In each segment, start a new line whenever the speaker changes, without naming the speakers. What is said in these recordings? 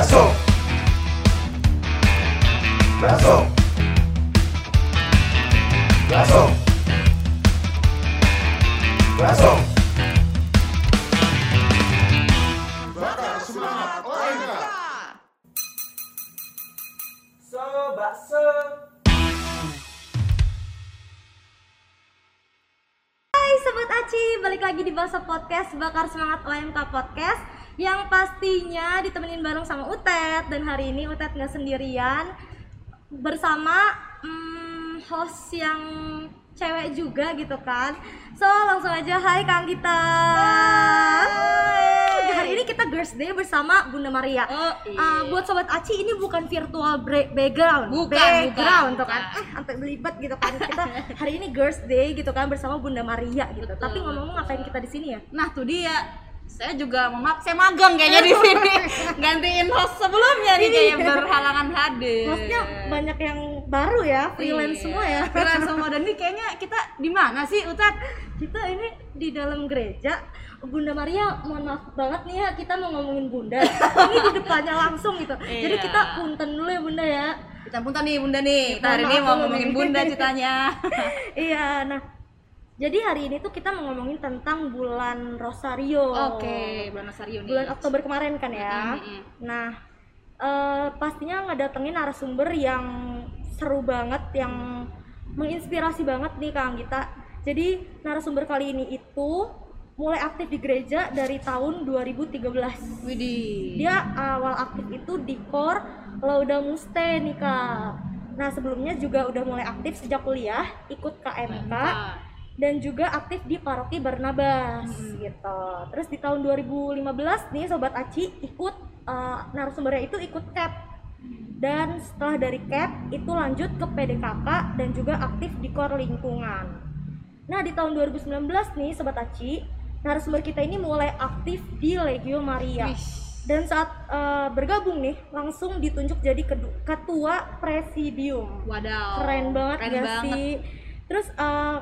Baso. Baso. Baso. Baso. Bakar semangat OMK.
So, bakso.
Hai Sobat Aci, balik lagi di Bakso Podcast Bakar Semangat OMK Podcast Yang pastinya ditemenin bareng sama Utet. Dan hari ini Utet nggak sendirian. Bersama hmm, host yang cewek juga gitu kan. So langsung aja, hai Kang Gita. Hari ini kita Girls Day bersama Bunda Maria.
Oh, iya.
Uh, Buat Sobat Aci ini bukan virtual break background.
Bukan,
Background
bukan,
tuh kan.
Bukan.
Eh sampai belibet gitu kan. Kita hari ini Girls Day gitu kan bersama Bunda Maria gitu.
Betul,
Tapi ngomong-ngomong ngapain kita di sini ya?
Nah tuh dia saya juga maaf saya magang kayaknya di sini. Gantiin host sebelumnya nih kayak berhalangan hadir.
Hostnya banyak yang baru ya, freelance
Iya,
semua ya.
freelance semua. Dan ini kayaknya kita di mana sih Utat
Kita ini di dalam gereja. Bunda Maria, mohon maaf banget nih ya kita mau ngomongin Bunda. Ini di depannya langsung gitu. Jadi
Iya.
kita punten dulu ya Bunda ya.
Kita punten nih Bunda nih. Kita hari ini mau ngomongin. Bunda ceritanya
Iya, nah jadi hari ini tuh kita mau ngomongin tentang bulan Rosario
oke bulan Rosario nih
bulan Oktober kemarin kan ya.
Mm-mm.
Nah, eh, pastinya ngedatengin narasumber yang seru banget, yang menginspirasi banget nih Kang Gita. Jadi narasumber kali ini itu mulai aktif di gereja dari tahun 2013.
Widih
Dia awal aktif itu di Kor Lauda Muste nih Kak. Nah sebelumnya juga udah mulai aktif sejak kuliah, ikut KMK dan juga aktif di paroki Barnabas gitu. Terus di tahun 2015 nih sobat Aci ikut eh, narasumbernya itu ikut CAP. Dan setelah dari CAP itu lanjut ke PDKK dan juga aktif di kor lingkungan. Nah, di tahun 2019 nih sobat Aci, narasumber kita ini mulai aktif di Legio Maria. Dan saat eh, bergabung nih langsung ditunjuk jadi ketua presidium
wadaw
keren banget
keren
gak
banget.
sih terus eh,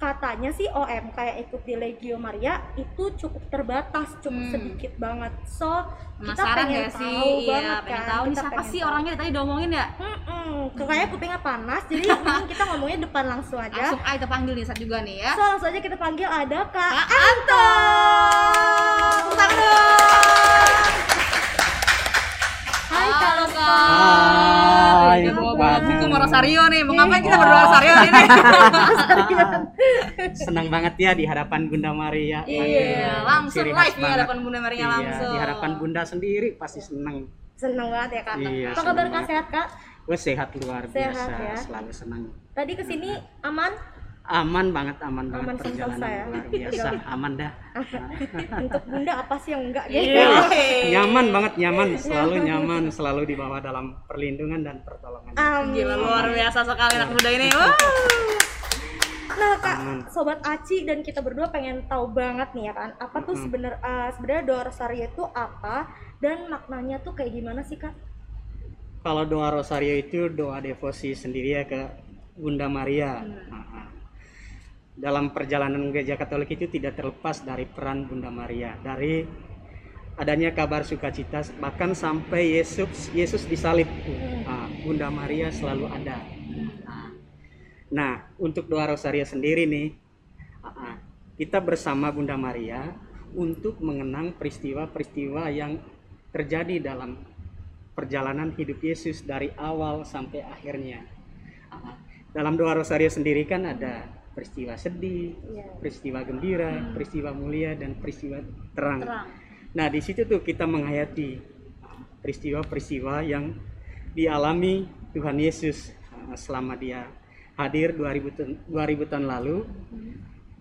katanya sih OM kayak ikut di Legio Maria itu cukup terbatas cukup
Hmm.
sedikit banget. So kita pengen tahu
sih? iya
banget
pengen
kan
tahu nih
Kita
siapa sih orangnya tadi diomongin ya?
Mm-mm, kayaknya kupingnya panas jadi mending kita ngomongnya depan langsung aja.
Langsung aja kita panggil nih saat juga nih ya.
So langsung aja kita panggil ada Kak
Kak
Anton
Tepuk tangan dong.
Hai Kak
kak.
Hai,
Ini bawa
Mbak.
buku mau Rosario nih. Mau ngapain kita berdua Rosario ini?
Senang banget ya di hadapan Bunda Maria.
Iya,
langsung live
banget.
hadapan Bunda Maria
Iya,
langsung.
Di hadapan Bunda sendiri pasti senang.
seneng banget ya Kak
Iya,
apa kabar Kak sehat Kak
Gue sehat luar
Sehat,
biasa,
ya.
selalu senang.
tadi ke sini aman
Aman banget, aman,
Aman
banget perjalanan
ya.
luar biasa. Aman dah.
untuk bunda apa sih yang enggak gitu
Iya, nyaman banget, nyaman, selalu nyaman, selalu di bawah dalam perlindungan dan pertolongan.
Amin.
Gila luar biasa sekali anak muda ini. Wow.
Nah kak,
Amin.
sobat Aci dan kita berdua pengen tahu banget nih ya kan, apa tuh
Mm-mm.
sebenar eh, sebenarnya doa rosario itu apa dan maknanya tuh kayak gimana sih kak?
Kalau doa rosario itu doa devosi sendiri ya ke Bunda Maria. Nah, Dalam perjalanan gereja Katolik itu tidak terlepas dari peran Bunda Maria, dari adanya kabar sukacita bahkan sampai Yesus Yesus disalib. Nah, Bunda Maria selalu ada. Nah, Nah, untuk doa rosario sendiri nih, ah, kita bersama Bunda Maria untuk mengenang peristiwa-peristiwa yang terjadi dalam perjalanan hidup Yesus dari awal sampai akhirnya. Ah, Dalam doa rosario sendiri kan ada peristiwa sedih,
Iya.
peristiwa gembira, peristiwa mulia dan peristiwa terang.
Terang.
Nah, di situ tuh kita menghayati peristiwa-peristiwa yang dialami Tuhan Yesus selama dia hadir 2000 tahun, 2000 tahun lalu.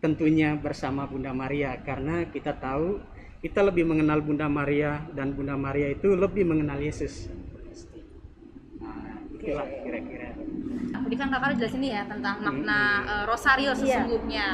Tentunya bersama Bunda Maria karena kita tahu kita lebih mengenal Bunda Maria dan Bunda Maria itu lebih mengenal Yesus. Nah, itulah kira-kira.
Tadi kan kakak udah jelasin nih ya tentang makna eh, rosario sesungguhnya.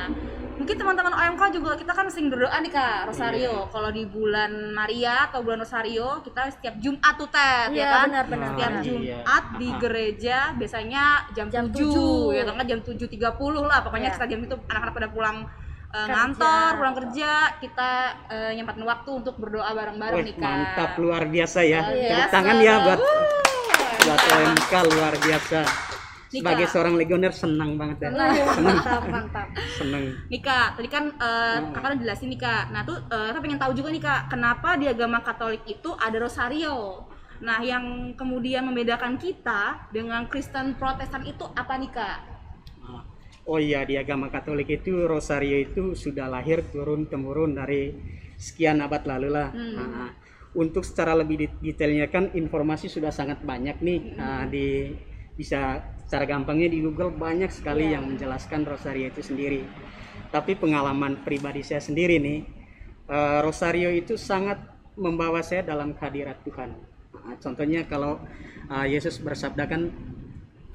Mungkin teman-teman OMK juga kita kan sering berdoa nih kak rosario. Kalau di bulan Maria atau bulan rosario kita setiap Jumat tuh Ted
Iya,
ya kan.
benar-benar.
Setiap
Iya.
Jumat di
Ah.
gereja biasanya jam,
Jam
7,
tujuh.
ya atau enggak jam 7.30 lah pokoknya
Iya.
setelah jam itu anak-anak pada pulang eh,
Kerja.
ngantor pulang kerja kita eh, nyempatin waktu untuk berdoa bareng-bareng nih kak
mantap luar biasa ya. Tepuk tangan ya buat buat OMK luar biasa. Sebagai
Kak.
seorang legioner senang banget ya.
mantap mantap
Senang.
Nih kak, tadi kan eh,
Hmm.
kakak udah jelasin nih kak. Nah tuh, eh, saya pengen tahu juga nih kak, kenapa di agama Katolik itu ada rosario? Nah yang kemudian membedakan kita dengan Kristen Protestan itu apa nih kak?
Oh iya di agama Katolik itu rosario itu sudah lahir turun temurun dari sekian abad lalu lah.
Hmm.
Nah, untuk secara lebih detailnya kan informasi sudah sangat banyak nih Nah, di bisa secara gampangnya di Google banyak sekali yang menjelaskan rosario itu sendiri. Tapi pengalaman pribadi saya sendiri nih eh, rosario itu sangat membawa saya dalam kehadirat Tuhan. Nah, contohnya kalau eh, Yesus bersabda kan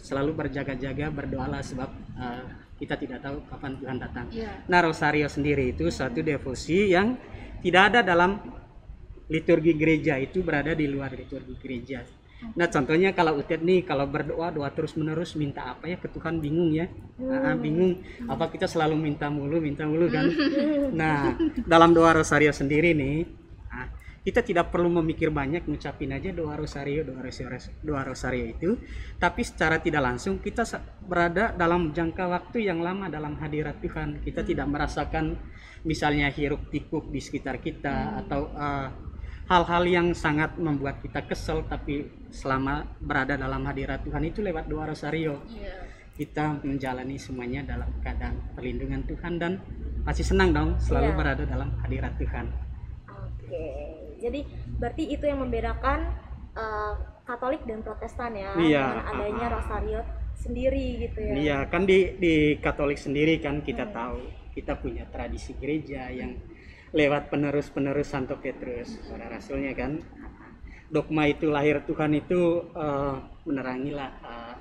selalu berjaga-jaga berdoalah sebab uh, kita tidak tahu kapan Tuhan datang.
Iya.
Nah rosario sendiri itu suatu devosi yang tidak ada dalam liturgi gereja itu berada di luar liturgi gereja. Nah contohnya kalau Utet nih kalau berdoa doa terus menerus minta apa ya? Ke Tuhan bingung ya, Ah, bingung. Apa kita selalu minta mulu minta mulu kan. Nah dalam doa rosario sendiri nih ah, kita tidak perlu memikir banyak ngucapin aja doa rosario doa rosario doa rosario itu. Tapi secara tidak langsung kita berada dalam jangka waktu yang lama dalam hadirat Tuhan. Kita tidak merasakan misalnya hiruk pikuk di sekitar kita atau eh, hal-hal yang sangat membuat kita kesel tapi selama berada dalam hadirat Tuhan itu lewat doa rosario. Kita menjalani semuanya dalam keadaan perlindungan Tuhan dan pasti senang dong selalu
Iya.
berada dalam hadirat Tuhan.
Oke. Jadi berarti itu yang membedakan eh, Katolik dan Protestan ya
Iya,
dengan adanya
ah, ah.
rosario sendiri gitu ya.
Iya, kan di di Katolik sendiri kan kita tahu kita punya tradisi gereja yang lewat penerus-penerus Santo Petrus, para rasulnya kan. Dogma itu lahir Tuhan itu eh, menerangilah eh,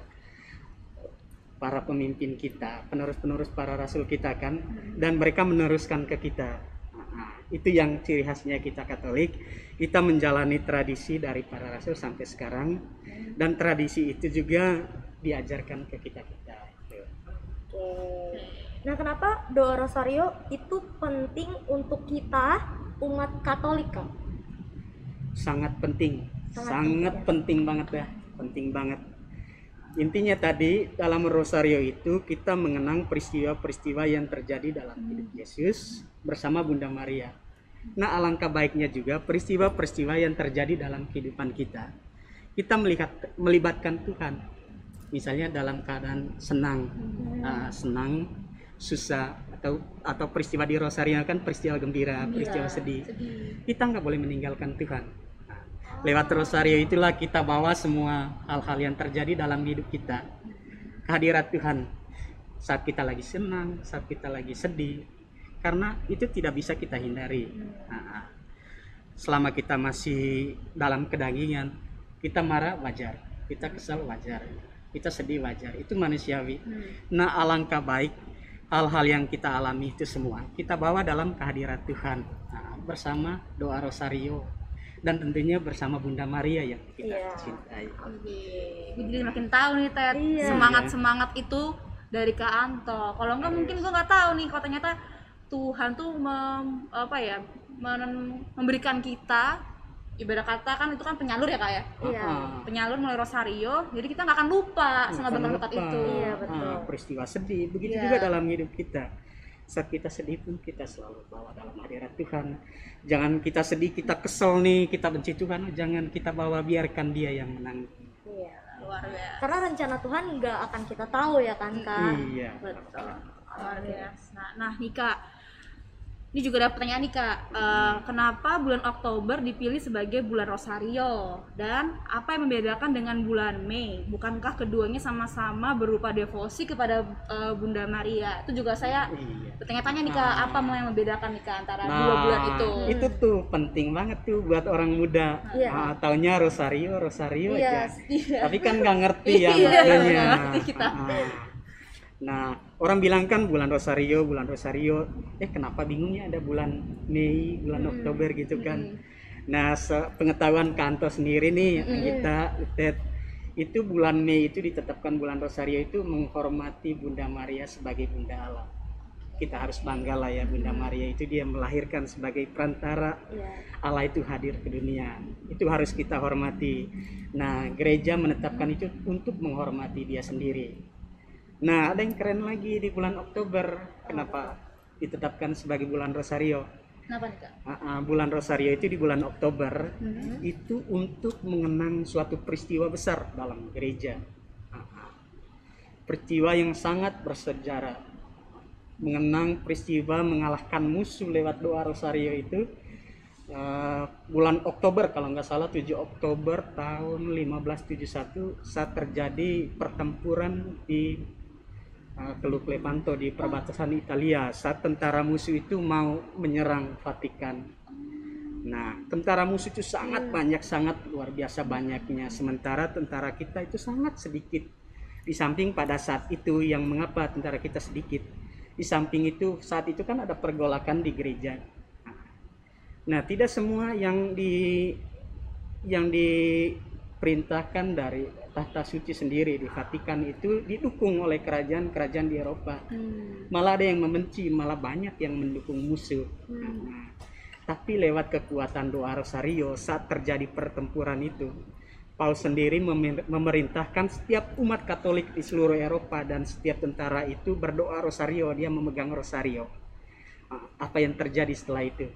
para pemimpin kita, penerus-penerus para rasul kita kan, dan mereka meneruskan ke kita. Itu yang ciri khasnya kita Katolik. Kita menjalani tradisi dari para rasul sampai sekarang, dan tradisi itu juga diajarkan ke kita kita.
Nah, kenapa doa rosario itu penting untuk kita umat Katolik, Kak?
sangat penting.
Sangat
sangat, penting banget ya. Penting banget. Intinya tadi dalam rosario itu kita mengenang peristiwa-peristiwa yang terjadi dalam hidup Yesus bersama Bunda Maria. Nah alangkah baiknya juga peristiwa-peristiwa yang terjadi dalam kehidupan kita. Kita melihat melibatkan Tuhan. Misalnya dalam keadaan senang. Ah, senang susah atau atau peristiwa di rosario kan peristiwa gembira, peristiwa sedih kita nggak boleh meninggalkan Tuhan. Nah, lewat rosario itulah kita bawa semua hal-hal yang terjadi dalam hidup kita. Kehadirat Tuhan saat kita lagi senang, saat kita lagi sedih. Karena itu tidak bisa kita hindari. Nah, selama kita masih dalam kedagingan, kita marah wajar, kita kesal wajar, kita sedih wajar. Itu manusiawi. Nah, alangkah baik hal-hal yang kita alami itu semua kita bawa dalam kehadirat Tuhan Nah, bersama doa rosario dan tentunya bersama Bunda Maria yang kita
Iya.
cintai.
Gue jadi makin tahu nih Ted
Iya.
semangat semangat itu dari Kak Anto. Kalau enggak mungkin gue nggak tahu nih kalau ternyata Tuhan tuh mem- apa ya men- memberikan kita ibarat kata kan itu kan penyalur ya kak ya
Iya.
Penyalur melalui rosario jadi kita nggak akan lupa sama
bukan
berkat-berkat
lupa.
itu
Iya, betul.
Ah, peristiwa sedih begitu
Iya.
juga dalam hidup kita. Saat kita sedih pun kita selalu bawa dalam hadirat Tuhan. Jangan kita sedih, kita kesel nih, kita benci Tuhan. Jangan kita bawa biarkan Dia yang menang.
Iya.
luar biasa
Karena rencana Tuhan nggak akan kita tahu ya kan, Kak?
Iya.
Betul.
luar biasa nah nih kak ini juga ada pertanyaan nih kak Eh, kenapa bulan Oktober dipilih sebagai bulan Rosario dan apa yang membedakan dengan bulan Mei bukankah keduanya sama-sama berupa devosi kepada eh, Bunda Maria itu juga saya
Iya.
bertanya-tanya nih kak apa mau yang membedakan nih kak antara
Nah,
dua bulan itu
itu tuh penting banget tuh buat orang muda.
Iya.
Ah, taunya Rosario, Rosario
Iya,
aja.
iya.
Tapi kan nggak ngerti ya
Iya,
maknanya.
kita.
Ah. Nah, orang bilang kan bulan Rosario, bulan Rosario. Eh, kenapa bingungnya ada bulan Mei, bulan
Hmm.
Oktober gitu kan? Nah, se- pengetahuan kanto sendiri nih kita Utet, itu bulan Mei itu ditetapkan bulan Rosario itu menghormati Bunda Maria sebagai Bunda Allah. kita harus bangga lah ya Bunda Maria itu dia melahirkan sebagai perantara
Iya.
Allah itu hadir ke dunia. Itu harus kita hormati. Nah, gereja menetapkan itu untuk menghormati dia sendiri. Nah, ada yang keren lagi di bulan Oktober. Kenapa ditetapkan sebagai bulan Rosario?
Kenapa nih kak?
Ah, ah, bulan Rosario itu di bulan Oktober itu untuk mengenang suatu peristiwa besar dalam gereja. Ah, ah. Peristiwa yang sangat bersejarah. Mengenang peristiwa mengalahkan musuh lewat doa Rosario itu eh, bulan Oktober kalau nggak salah 7 Oktober tahun 1571 saat terjadi pertempuran di uh, Teluk Lepanto di perbatasan Italia saat tentara musuh itu mau menyerang Vatikan. Nah, tentara musuh itu sangat banyak, sangat luar biasa banyaknya. Sementara tentara kita itu sangat sedikit. Di samping pada saat itu yang mengapa tentara kita sedikit. Di samping itu saat itu kan ada pergolakan di gereja. Nah, tidak semua yang di yang diperintahkan dari tahta suci sendiri di Vatikan itu didukung oleh kerajaan-kerajaan di Eropa. Malah ada yang membenci, malah banyak yang mendukung musuh. Nah, tapi lewat kekuatan doa Rosario saat terjadi pertempuran itu, Paus sendiri memer- memerintahkan setiap umat Katolik di seluruh Eropa dan setiap tentara itu berdoa Rosario, dia memegang Rosario. Ah, Apa yang terjadi setelah itu?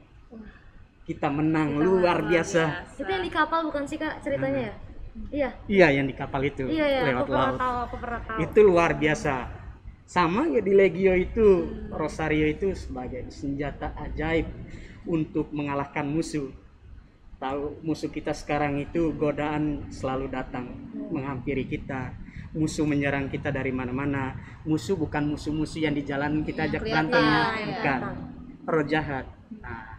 Kita menang luar biasa.
Itu yang di kapal bukan sih kak ceritanya ya? Iya.
Iya, yang di kapal itu
Iya ya,
lewat
aku
laut.
tahu, aku tahu.
Itu luar biasa. Sama ya di Legio itu, Rosario itu sebagai senjata ajaib untuk mengalahkan musuh. Tahu musuh kita sekarang itu godaan selalu datang menghampiri kita. Musuh menyerang kita dari mana-mana. Musuh bukan musuh-musuh yang di jalan kita ajak
kelihatan,
berantem,
ya.
bukan. Roh jahat. Nah,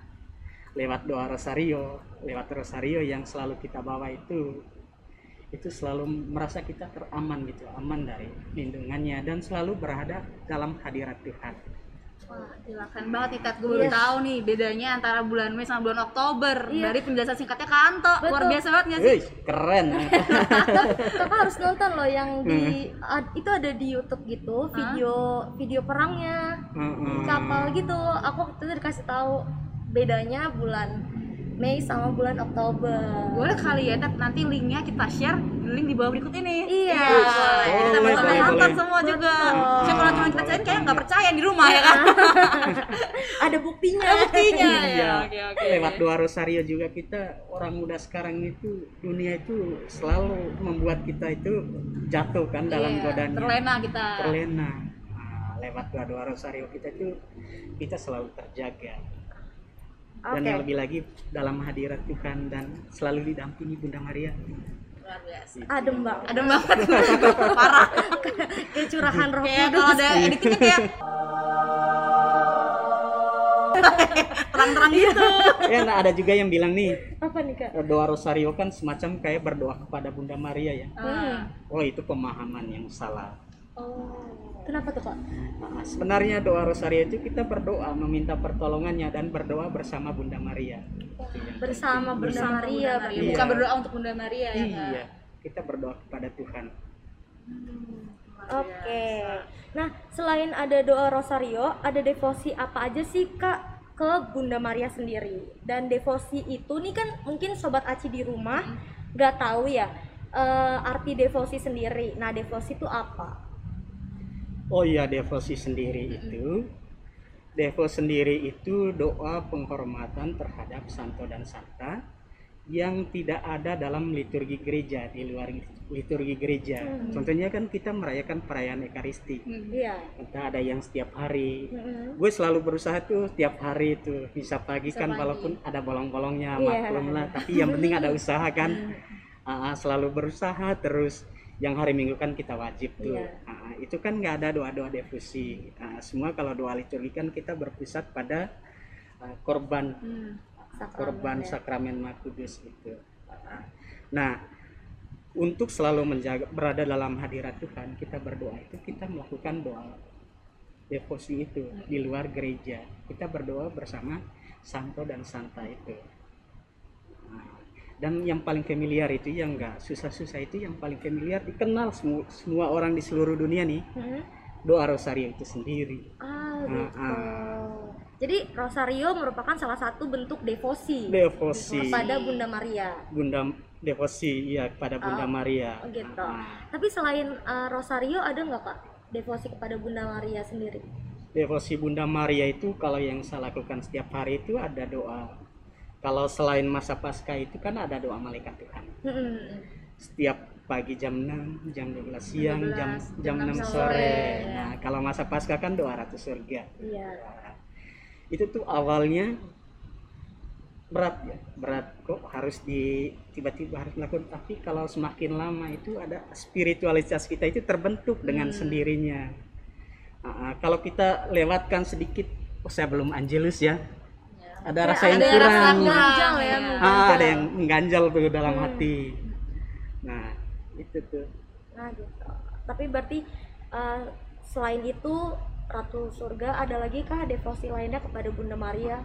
lewat doa Rosario, lewat Rosario yang selalu kita bawa itu itu selalu merasa kita teraman gitu, aman dari lindungannya dan selalu berada dalam hadirat Tuhan.
Wah, gila keren banget nih Ted. Gue baru tahu nih bedanya antara bulan Mei sama bulan Oktober.
Iya.
Dari penjelasan singkatnya Kanto. Luar
Betul.
biasa banget gak sih?
Wih, keren.
kakak harus nonton loh yang di ad- itu ada di YouTube gitu video video perangnya
Mm-mm.
di kapal gitu aku waktu itu dikasih tahu bedanya bulan Mei sama bulan Oktober
Boleh kali ya nanti linknya kita share di link di bawah berikut ini.
Iya.
Boleh, Jadi teman-teman
boleh,
nonton
boleh.
semua juga. Saya kalau cuma kita ceritain kayak nggak percaya di rumah ya kan?
ada buktinya
Ada buktinya ya.
Iya.
Oke oke.
Lewat doa Rosario juga kita orang muda sekarang itu dunia itu selalu membuat kita itu jatuh kan dalam
Iya,
godaan
Terlena kita.
terlena. Nah, lewat doa Rosario kita itu kita selalu terjaga. Dan
Oke.
yang lebih lagi dalam hadirat Tuhan dan selalu didampingi Bunda Maria.
Luar biasa.
adem banget
Adem banget. Parah.
kayak curahan roh
Kayak
kudus
kalau ada editingnya kayak terang-terang gitu.
Ya, nah, ada juga yang bilang nih
apa nih kak
doa Rosario kan semacam kayak berdoa kepada Bunda Maria ya.
Ah.
Oh itu pemahaman yang salah.
Oh kenapa tuh kak
Nah, sebenarnya doa Rosario itu kita berdoa meminta pertolongannya dan berdoa bersama Bunda Maria.
Bersama Bunda
Bersama
Maria
Bunda Maria.
Iya.
Bukan berdoa untuk Bunda Maria ya. Kak?
Iya, kita berdoa kepada Tuhan.
Oke. Nah, selain ada doa rosario, ada devosi apa aja sih Kak ke Bunda Maria sendiri? Dan devosi itu nih kan mungkin sobat Aci di rumah nggak tahu ya eh, arti devosi sendiri. Nah, devosi itu apa?
Oh iya, devosi sendiri itu Devo sendiri itu doa penghormatan terhadap santo dan santa yang tidak ada dalam liturgi gereja di luar liturgi gereja. Contohnya kan kita merayakan perayaan Ekaristi.
Iya.
Entah ada yang setiap hari. Gue selalu berusaha tuh tiap hari tuh bisa pagi
Bisa
kan
pagi.
walaupun ada bolong-bolongnya
Iya.
maklum lah. Tapi yang penting ada usaha kan. Ah, selalu berusaha terus. Yang hari Minggu kan kita wajib tuh.
Iya.
Ah, ah, itu kan nggak ada doa-doa defusi. Ah, semua kalau doa liturgi kan kita berpusat pada ah, korban
Hmm.
Sakramen
korban
ya.
sakramen Kudus itu. Nah, untuk selalu menjaga berada dalam hadirat Tuhan, kita berdoa itu kita melakukan doa devosi itu di luar gereja. Kita berdoa bersama santo dan santa itu. Dan yang paling familiar itu yang enggak susah-susah itu yang paling familiar dikenal semua, semua orang di seluruh dunia nih
Mm-mm.
doa rosario itu sendiri
Ah,
Ah,
gitu.
ah.
Jadi Rosario merupakan salah satu bentuk devosi
devosi
kepada Bunda Maria.
Bunda devosi ya kepada Bunda
Oh,
Maria
Oh, gitu.
Ah,
Tapi selain uh, Rosario ada nggak Kak devosi kepada Bunda Maria sendiri?
devosi Bunda Maria itu kalau yang saya lakukan setiap hari itu ada doa kalau selain masa pasca itu kan ada doa malaikat Tuhan
Hmm.
setiap pagi jam 6, jam 12 siang,
12,
jam
jam
jam 6
6
sore.
sore,
Nah, kalau masa pasca kan doa ratu surga.
Iya.
Itu tuh awalnya berat ya, berat kok harus di tiba-tiba harus melakukan tapi kalau semakin lama itu ada spiritualitas kita itu terbentuk dengan sendirinya. Ah, ah, kalau kita lewatkan sedikit, oh saya belum angelus ya. Ada rasa yang
ada
kurang.
rasa
ya,
Iya.
mungkin.
Ah, ada yang mengganjal tuh dalam hati. Nah, itu tuh.
Nah, gitu. Tapi berarti uh, selain itu Ratu Surga ada lagi kah devosi lainnya kepada Bunda Maria?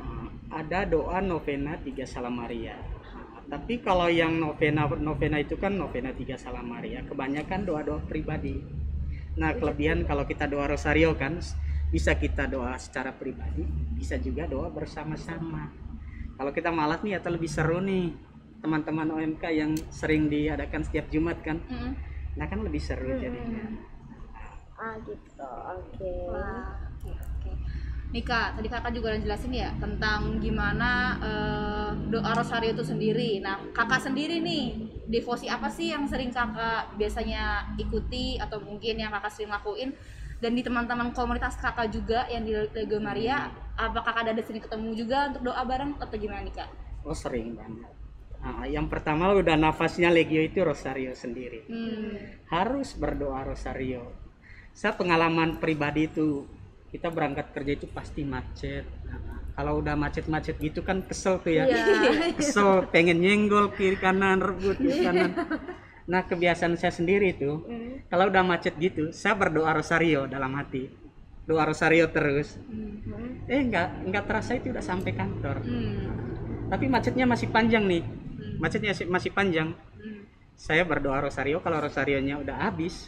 ada doa novena tiga salam Maria. Nah, tapi kalau yang novena novena itu kan novena tiga salam Maria, kebanyakan doa doa pribadi. Nah kelebihan kalau kita doa rosario kan bisa kita doa secara pribadi, bisa juga doa bersama-sama. Kalau kita malas nih atau lebih seru nih teman-teman OMK yang sering diadakan setiap Jumat kan,
Mm-mm.
nah kan lebih seru jadinya.
Ah, gitu. Oke.
Wah, oke kak, tadi kakak juga udah jelasin ya tentang gimana eh, doa rosario itu sendiri. Nah, kakak sendiri nih, devosi apa sih yang sering kakak biasanya ikuti atau mungkin yang kakak sering lakuin? Dan di teman-teman komunitas kakak juga yang di Legio Maria, apakah kakak ada sering ketemu juga untuk doa bareng atau gimana nih kak?
Oh sering banget. Nah, yang pertama udah nafasnya Legio itu rosario sendiri.
Hmm.
harus berdoa rosario. Saya pengalaman pribadi itu kita berangkat kerja itu pasti macet. Nah, kalau udah macet-macet gitu kan kesel tuh ya.
Iya.
Kesel pengen nyenggol kiri kanan rebut kiri kanan. Nah kebiasaan saya sendiri itu kalau udah macet gitu saya berdoa rosario dalam hati. Doa rosario terus. Eh nggak nggak terasa itu udah sampai kantor.
Hmm.
Tapi macetnya masih panjang nih. Macetnya masih- panjang
Hmm.
saya berdoa rosario kalau rosarionya udah habis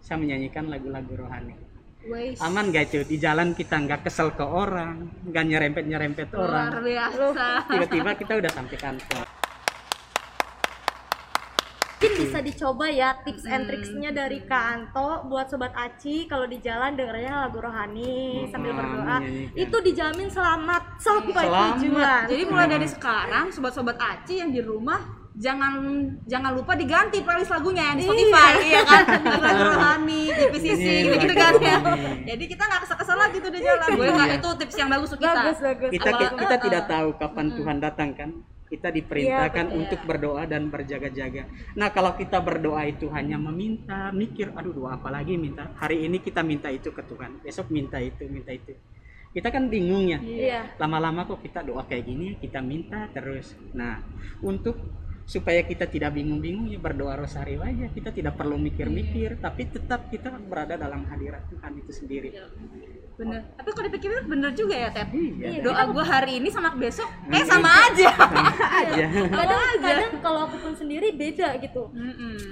saya menyanyikan lagu-lagu rohani
Wais.
aman gak itu di jalan kita nggak kesel ke orang nggak nyerempet nyerempet
Luar
orang
biasa.
tiba-tiba kita udah sampai kantor
Mungkin bisa dicoba ya tips and tricksnya dari Kak Anto buat Sobat Aci kalau di jalan dengernya lagu rohani sambil
Hmm,
berdoa.
menyanyikan.
itu dijamin selamat sampai
Selamat.
tujuan.
Jadi mulai dari sekarang sobat-sobat Aci yang di rumah jangan jangan lupa diganti playlist lagunya yang di Spotify iya kan? Lagu rohani TPCC
Iya,
gitu, gitu kan ya. Jadi kita nggak kesel-kesel lagi tuh di jalan. Boleh nggak?
Iya.
itu tips yang bagus untuk kita.
Bagus bagus.
kita kita
uh,
tidak
uh.
tahu kapan Tuhan datang kan kita diperintahkan
Iya, betul.
untuk berdoa dan berjaga-jaga. Nah kalau kita berdoa itu hanya meminta mikir aduh doa apa lagi minta? Hari ini kita minta itu ke Tuhan besok minta itu minta itu. Kita kan bingung ya.
Iya.
lama-lama kok kita doa kayak gini kita minta terus. Nah untuk supaya kita tidak bingung-bingung ya berdoa rosario aja. Kita tidak perlu mikir-mikir tapi tetap kita berada dalam hadirat Tuhan itu sendiri
bener tapi kalau dipikir bener juga ya Ted
iya
doa gua hari ini sama besok eh sama aja
aja
Kadang kadang kalau aku pun sendiri beda gitu.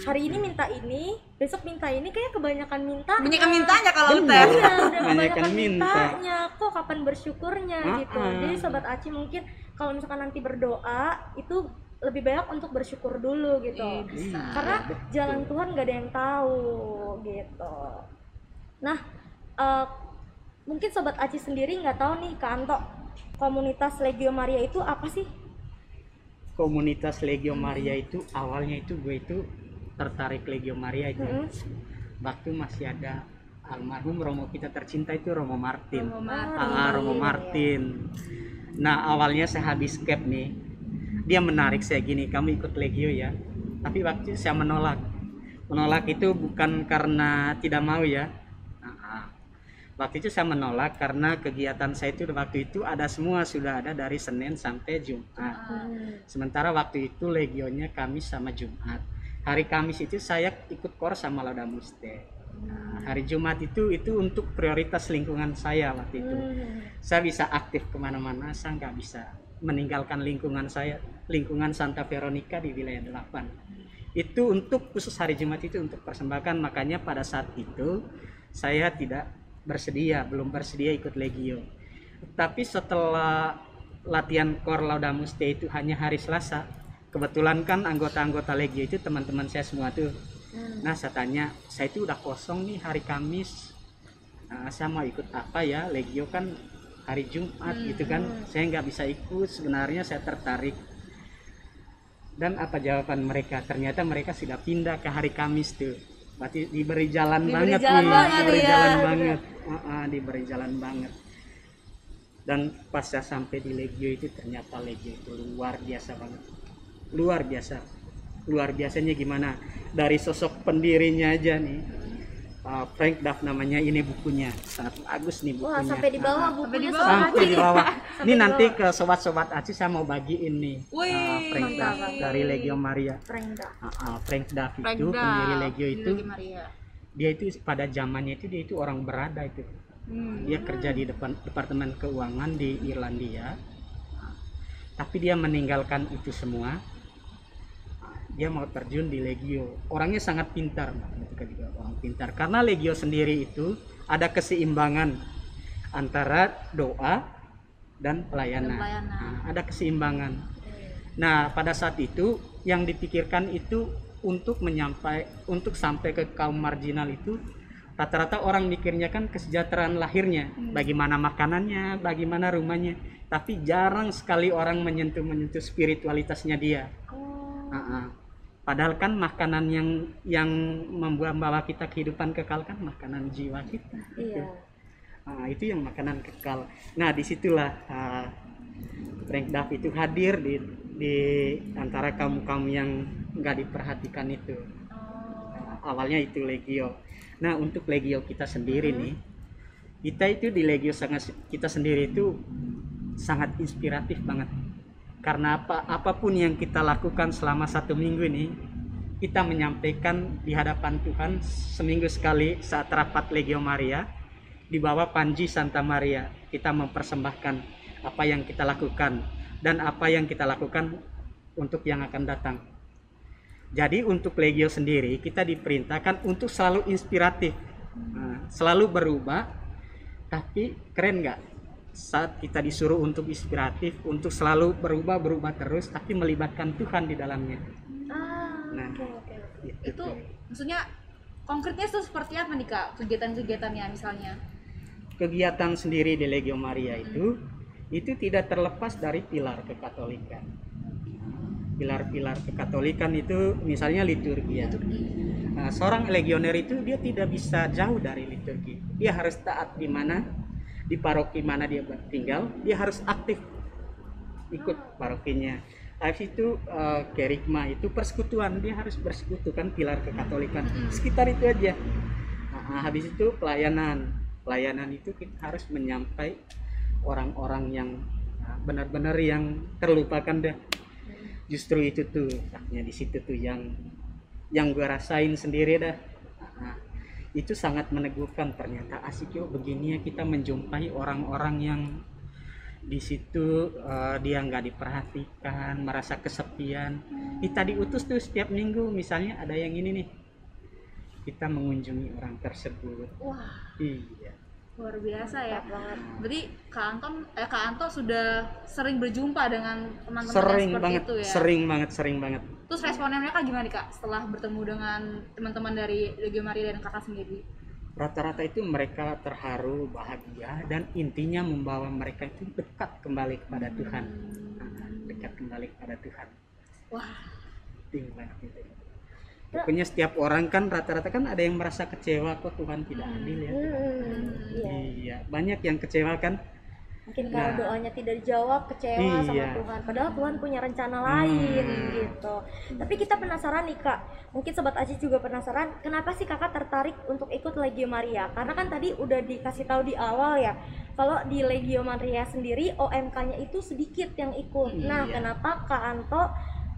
Hari ini minta ini, besok minta ini kayak kebanyakan minta.
banyak yang mintanya kalau. Ted
Iya, kebanyakan
minta.
mintanya. Kok kapan bersyukurnya
Ah,
gitu.
ah.
Jadi sobat Aci mungkin kalau misalkan nanti berdoa itu lebih banyak untuk bersyukur dulu gitu.
Iya, bisa.
Karena jalan Tuhan gak ada yang tahu gitu. Nah, eh, mungkin sobat Aci sendiri nggak tahu nih Kak Anto komunitas Legio Maria itu apa sih?
komunitas Legio Maria itu awalnya itu gue itu tertarik Legio Maria itu
Mm-mm.
waktu masih ada almarhum Romo kita tercinta itu Romo Martin
Romo Martin.
Ah, Romo
Iya,
Martin nah awalnya saya habis cap nih dia menarik saya gini kamu ikut Legio ya tapi waktu saya menolak menolak itu bukan karena tidak mau ya Ah, ah. Waktu itu saya menolak karena kegiatan saya itu waktu itu ada semua sudah ada dari Senin sampai Jumat Sementara waktu itu legionya Kamis sama Jumat. Hari Kamis itu saya ikut kor sama Laudamuste. Nah, hari Jumat itu itu untuk prioritas lingkungan saya waktu itu.
Hmm.
Saya bisa aktif ke mana-mana, saya nggak bisa meninggalkan lingkungan saya, lingkungan Santa Veronica di wilayah 8. Itu untuk khusus hari Jumat itu untuk persembahkan. Makanya pada saat itu saya tidak bersedia, belum bersedia ikut Legio. Tapi setelah latihan Kor Laudamus Dei itu hanya hari Selasa, kebetulan kan anggota-anggota Legio itu teman-teman saya semua tuh. Nah saya tanya, saya itu udah kosong nih hari Kamis, Nah, saya mau ikut apa ya? Legio kan hari Jumat gitu kan, saya nggak bisa ikut. Sebenarnya saya tertarik. Dan apa jawaban mereka? Ternyata mereka sudah pindah ke hari Kamis tuh. Berarti diberi jalan
Diberi
banget
jalan
nih,
banget,
diberi
iya.
jalan banget. Ah, ah, diberi jalan banget. Dan pas saya sampai di Legio itu ternyata Legio itu luar biasa banget. Luar biasa. Luar biasanya gimana? Dari sosok pendirinya aja nih. Uh, Frank Duff namanya ini bukunya sangat bagus nih bukunya.
Wah, sampai di bawah
Ah,
bukunya
di bawah.
sama
sampai di bawah.
Sampai
Ini nanti ke sobat-sobat Aci saya mau bagiin nih
Wih,
uh, Frank. Duff dari Legio Maria.
Frank Duff.
Uh, uh, Frank Duff
Frank
itu
Duff,
pendiri Legio itu
Legio Maria.
dia itu pada zamannya itu dia itu orang berada itu.
Hmm.
Dia kerja di depan departemen keuangan di Irlandia. Tapi dia meninggalkan itu semua. Dia mau terjun di Legio. Orangnya sangat pintar, matematika juga orang pintar. Karena Legio sendiri itu ada keseimbangan antara doa dan pelayanan.
Dan pelayanan.
Nah, ada keseimbangan. Nah, pada saat itu yang dipikirkan itu untuk menyampai untuk sampai ke kaum marginal itu rata-rata orang mikirnya kan kesejahteraan lahirnya, bagaimana makanannya, bagaimana rumahnya, tapi jarang sekali orang menyentuh menyentuh spiritualitasnya dia. Ah-ah. Padahal kan makanan yang yang membuat membawa kita kehidupan kekal kan makanan jiwa kita.
Iya.
Nah, itu yang makanan kekal. Nah, di situlah uh, Frank Duff itu hadir di di antara kaum kaum yang nggak diperhatikan itu. Nah, awalnya itu Legio. Nah, untuk Legio kita sendiri nih, kita itu di Legio sangat kita sendiri itu sangat inspiratif banget. Karena apa apa pun yang kita lakukan selama satu minggu ini, kita menyampaikan di hadapan Tuhan seminggu sekali saat rapat Legio Maria di bawah Panji Santa Maria kita mempersembahkan apa yang kita lakukan dan apa yang kita lakukan untuk yang akan datang. Jadi untuk Legio sendiri kita diperintahkan untuk selalu inspiratif, Nah, selalu berubah, tapi keren nggak? Saat kita disuruh untuk inspiratif, untuk selalu berubah berubah terus, tapi melibatkan Tuhan di dalamnya.
Ah,
Nah.
oke. oke.
Gitu
Itu maksudnya konkretnya itu seperti apa nih kak kegiatan-kegiatannya misalnya?
kegiatan sendiri di Legio Maria itu itu tidak terlepas dari pilar kekatolikan. Pilar-pilar kekatolikan itu misalnya liturgi ya. Nah, seorang legioner itu dia tidak bisa jauh dari liturgi. Dia harus taat di mana di paroki mana dia tinggal, dia harus aktif ikut parokinya. Habis itu eh, kerigma itu persekutuan, dia harus bersekutu kan pilar kekatolikan. Sekitar itu aja. Nah, habis itu pelayanan. Pelayanan itu kita harus menyampai orang-orang yang nah, benar-benar yang terlupakan deh. Justru itu tuh, letaknya di situ tuh yang yang gue rasain sendiri dah. Nah, itu sangat meneguhkan ternyata. Asik yo begini ya kita menjumpai orang-orang yang di situ eh, dia nggak diperhatikan merasa kesepian. Kita diutus tuh setiap minggu misalnya ada yang ini nih. Kita mengunjungi orang tersebut.
Wah.
Iya.
Luar biasa ya.
Banget.
Berarti Kak Anton, eh Kak Anto sudah sering berjumpa dengan teman-teman seperti
banget
itu ya.
sering banget sering banget
Terus responnya mereka gimana nih kak setelah bertemu dengan teman-teman dari Legio Maria dan kakak sendiri?
rata-rata itu mereka terharu bahagia dan intinya membawa mereka itu dekat kembali kepada Tuhan. Nah, dekat kembali kepada Tuhan.
Wah,
penting banget itu pokoknya setiap orang kan rata-rata kan ada yang merasa kecewa kok Tuhan tidak adil ya?
Hmm, iya.
iya banyak yang kecewa kan
Mungkin kalau
Nah.
doanya tidak dijawab, kecewa sama
Iya.
Tuhan. Padahal Tuhan punya rencana lain
Hmm.
gitu. Tapi kita penasaran nih kak, mungkin sobat Aziz juga penasaran, kenapa sih kakak tertarik untuk ikut Legio Maria? Karena kan tadi udah dikasih tahu di awal ya, kalau di Legio Maria sendiri OMK-nya itu sedikit yang ikut. Nah,
Iya.
kenapa kak Anto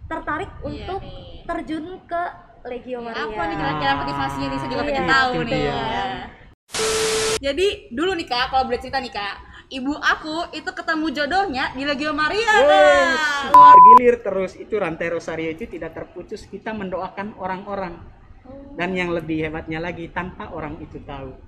tertarik
Iya
untuk
nih.
terjun ke Legio Maria?
apa nih kira-kira motivasinya nih? Saya juga
Iya.
pengen tahu nih.
dia.
Jadi dulu nih kak, kalau boleh cerita nih kak, ibu aku itu ketemu jodohnya di Legio Maria. Kak.
bergilir terus. Itu rantai rosario itu tidak terputus. Kita mendoakan orang-orang. Dan yang lebih hebatnya lagi tanpa orang itu tahu